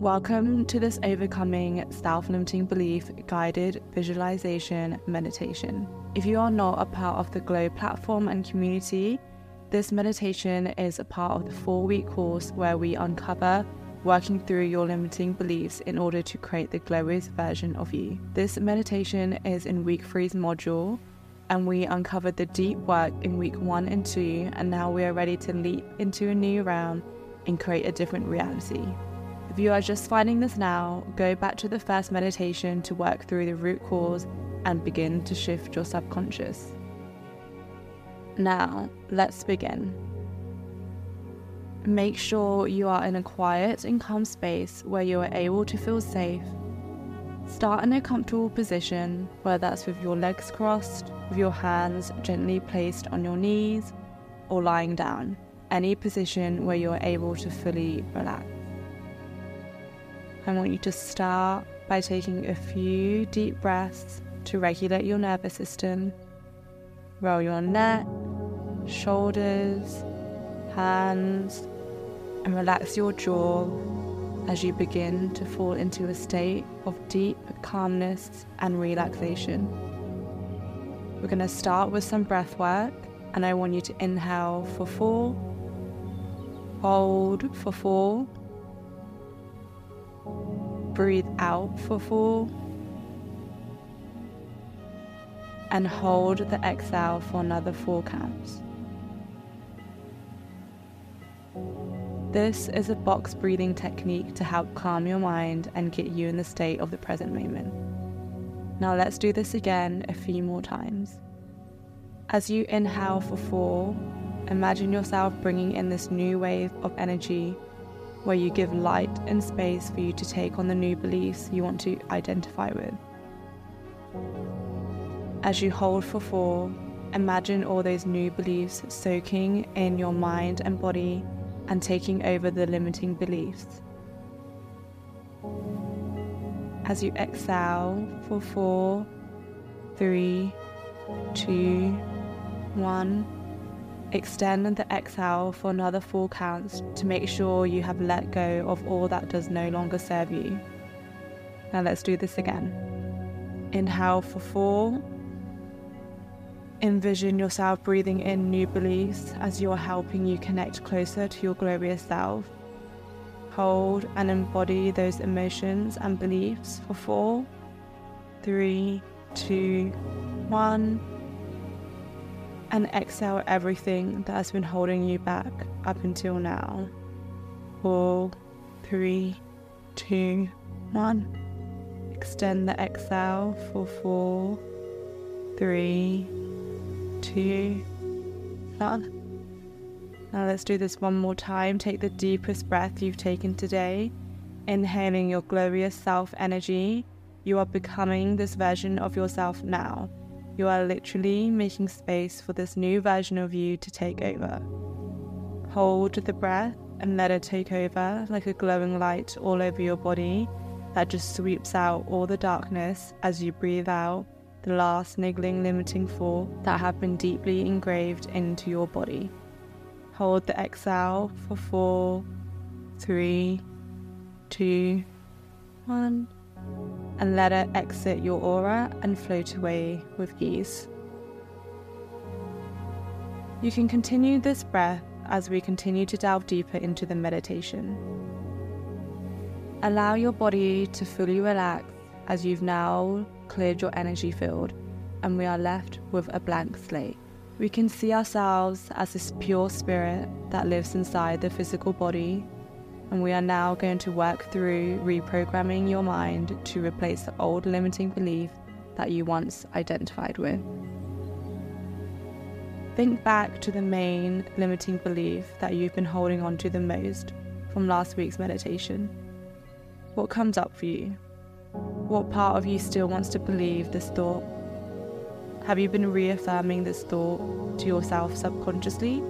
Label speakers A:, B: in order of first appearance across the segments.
A: Welcome to this Overcoming Self Limiting Belief guided visualization meditation. If you are not a part of the Glow platform and community, this meditation is a part of the four week course where we uncover working through your limiting beliefs in order to create the glowiest version of you. This meditation is in week three's module, and we uncovered the deep work in week one and two, and now we are ready to leap into a new round and create a different reality. If you are just finding this now, go back to the first meditation to work through the root cause and begin to shift your subconscious. Now, let's begin. Make sure you are in a quiet and calm space where you are able to feel safe. Start in a comfortable position, whether that's with your legs crossed, with your hands gently placed on your knees, or lying down. Any position where you are able to fully relax. I want you to start by taking a few deep breaths to regulate your nervous system. Roll your neck, shoulders, hands, and relax your jaw as you begin to fall into a state of deep calmness and relaxation. We're going to start with some breath work, and I want you to inhale for four, hold for four breathe out for four. And hold the exhale for another four counts. This is a box breathing technique to help calm your mind and get you in the state of the present moment. Now let's do this again a few more times. As you inhale for four, imagine yourself bringing in this new wave of energy where you give light and space for you to take on the new beliefs you want to identify with. As you hold for four, imagine all those new beliefs soaking in your mind and body and taking over the limiting beliefs. As you exhale for four, three, two, one, Extend the exhale for another four counts to make sure you have let go of all that does no longer serve you. Now let's do this again. Inhale for four. Envision yourself breathing in new beliefs as you're helping you connect closer to your glowiest self. Hold and embody those emotions and beliefs for four, three, two, one and exhale everything that has been holding you back up until now. Four, three, two, one. Extend the exhale for four, three, two, one. Now let's do this one more time. Take the deepest breath you've taken today, inhaling your glowiest self energy. You are becoming this version of yourself now. You are literally making space for this new version of you to take over. Hold the breath and let it take over like a glowing light all over your body that just sweeps out all the darkness as you breathe out the last niggling limiting thought that have been deeply engraved into your body. Hold the exhale for four, three, two, one and let it exit your aura and float away with ease. You can continue this breath as we continue to delve deeper into the meditation. Allow your body to fully relax as you've now cleared your energy field and we are left with a blank slate. We can see ourselves as this pure spirit that lives inside the physical body and we are now going to work through reprogramming your mind to replace the old limiting belief that you once identified with. Think back to the main limiting belief that you've been holding on to the most from last week's meditation. What comes up for you? What part of you still wants to believe this thought? Have you been reaffirming this thought to yourself subconsciously?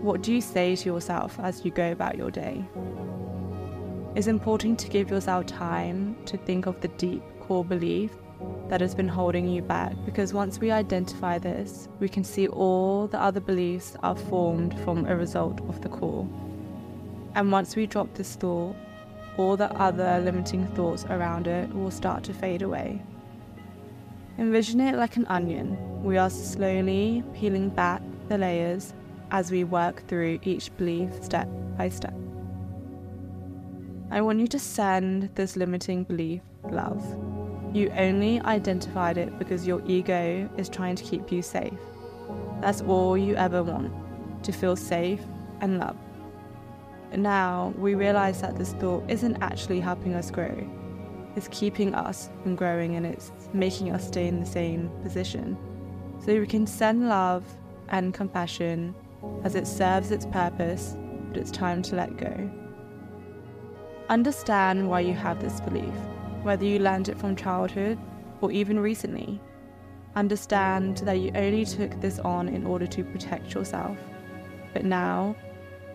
A: What do you say to yourself as you go about your day? It's important to give yourself time to think of the deep core belief that has been holding you back because once we identify this, we can see all the other beliefs are formed from a result of the core. And once we drop this thought, all the other limiting thoughts around it will start to fade away. Envision it like an onion. We are slowly peeling back the layers as we work through each belief step by step. I want you to send this limiting belief love. You only identified it because your ego is trying to keep you safe. That's all you ever want to feel safe and loved. Now we realize that this thought isn't actually helping us grow. It's keeping us from growing and it's making us stay in the same position. So we can send love and compassion as it serves its purpose, but it's time to let go. Understand why you have this belief, whether you learned it from childhood or even recently. Understand that you only took this on in order to protect yourself. But now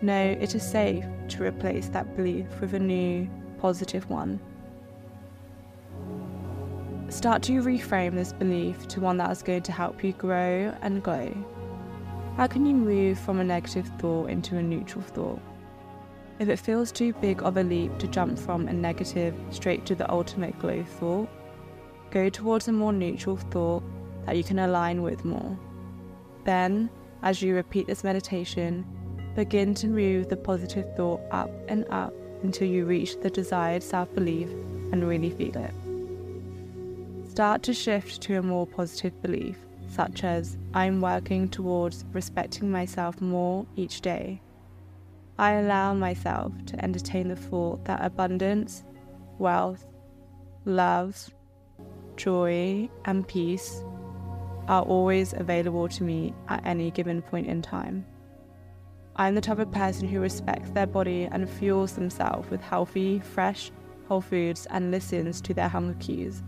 A: know it is safe to replace that belief with a new, positive one. Start to reframe this belief to one that is going to help you grow and glow. How can you move from a negative thought into a neutral thought? If it feels too big of a leap to jump from a negative straight to the ultimate glow thought, go towards a more neutral thought that you can align with more. Then, as you repeat this meditation, Begin to move the positive thought up and up until you reach the desired self belief and really feel it. Start to shift to a more positive belief, such as I'm working towards respecting myself more each day. I allow myself to entertain the thought that abundance, wealth, love, joy, and peace are always available to me at any given point in time. I'm the type of person who respects their body and fuels themselves with healthy, fresh, whole foods and listens to their hunger cues.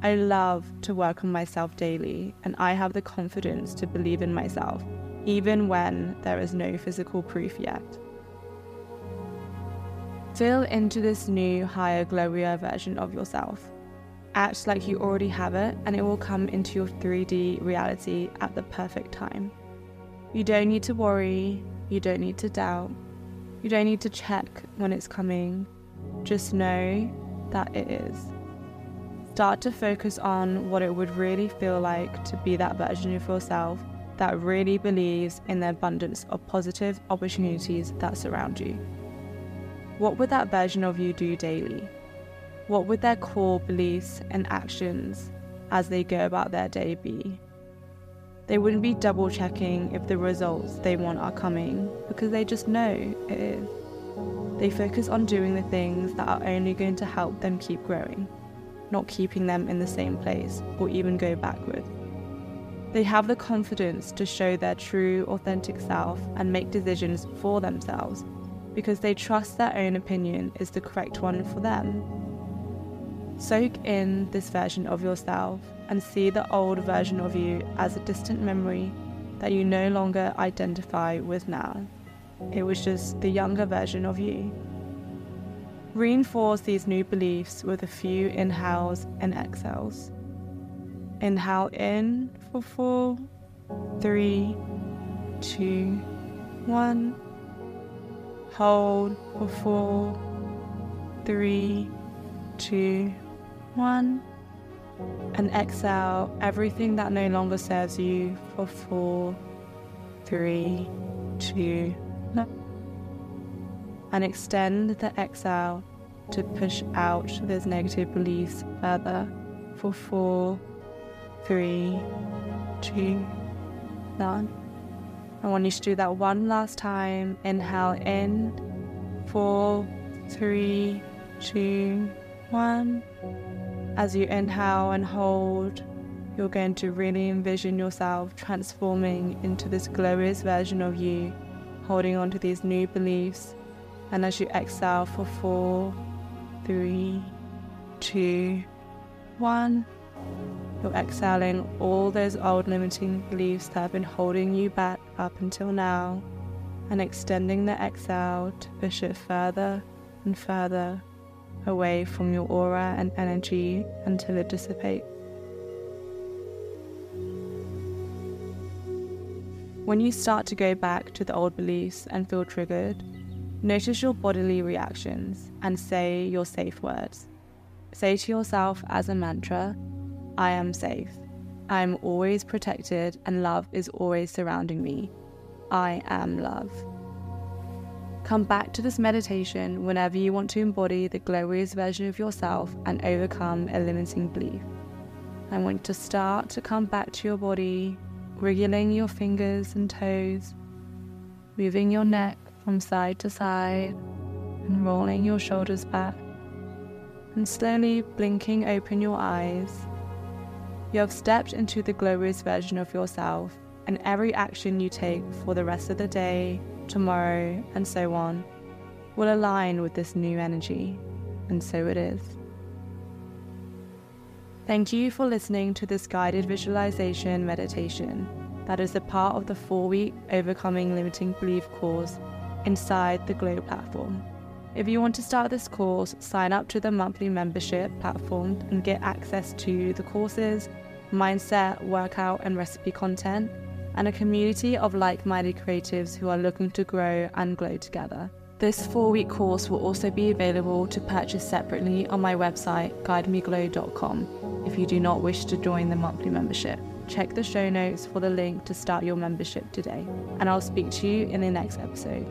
A: I love to work on myself daily, and I have the confidence to believe in myself, even when there is no physical proof yet. Fill into this new, higher, glowier version of yourself. Act like you already have it, and it will come into your 3D reality at the perfect time. You don't need to worry, you don't need to doubt. You don't need to check when it's coming. Just know that it is. Start to focus on what it would really feel like to be that version of yourself that really believes in the abundance of positive opportunities that surround you. What would that version of you do daily? What would their core beliefs and actions as they go about their day be? They wouldn't be double checking if the results they want are coming because they just know it is. They focus on doing the things that are only going to help them keep growing, not keeping them in the same place or even go backward. They have the confidence to show their true, authentic self and make decisions for themselves because they trust their own opinion is the correct one for them. Soak in this version of yourself and see the old version of you as a distant memory that you no longer identify with now. It was just the younger version of you. Reinforce these new beliefs with a few inhales and exhales. Inhale in for four, three, two, one. Hold for four, three, two, one and exhale everything that no longer serves you for four, three, two. And extend the exhale to push out those negative beliefs further for four, three, two, none. I want you to do that one last time. Inhale in, four, three, two, one. As you inhale and hold, you're going to really envision yourself transforming into this glowiest version of you, holding on to these new beliefs. And as you exhale for four, three, two, one, you're exhaling all those old limiting beliefs that have been holding you back up until now and extending the exhale to push it further and further away from your aura and energy until it dissipates. When you start to go back to the old beliefs and feel triggered, Notice your bodily reactions and say your safe words. Say to yourself as a mantra, I am safe. I am always protected and love is always surrounding me. I am love. Come back to this meditation whenever you want to embody the glowiest version of yourself and overcome a limiting belief. I want you to start to come back to your body, wriggling your fingers and toes, moving your neck from side to side, and rolling your shoulders back, and slowly blinking open your eyes you have stepped into the glowiest version of yourself, and every action you take for the rest of the day, tomorrow, and so on will align with this new energy, and so it is. Thank you for listening to this guided visualization meditation that is a part of the four week Overcoming Limiting Belief course inside the Glow platform. If you want to start this course, sign up to the monthly membership platform and get access to the courses, mindset, workout, and recipe content, and a community of like minded creatives who are looking to grow and glow together. This four week course will also be available to purchase separately on my website, guidemeglow.com, if you do not wish to join the monthly membership. Check the show notes for the link to start your membership today, and I'll speak to you in the next episode.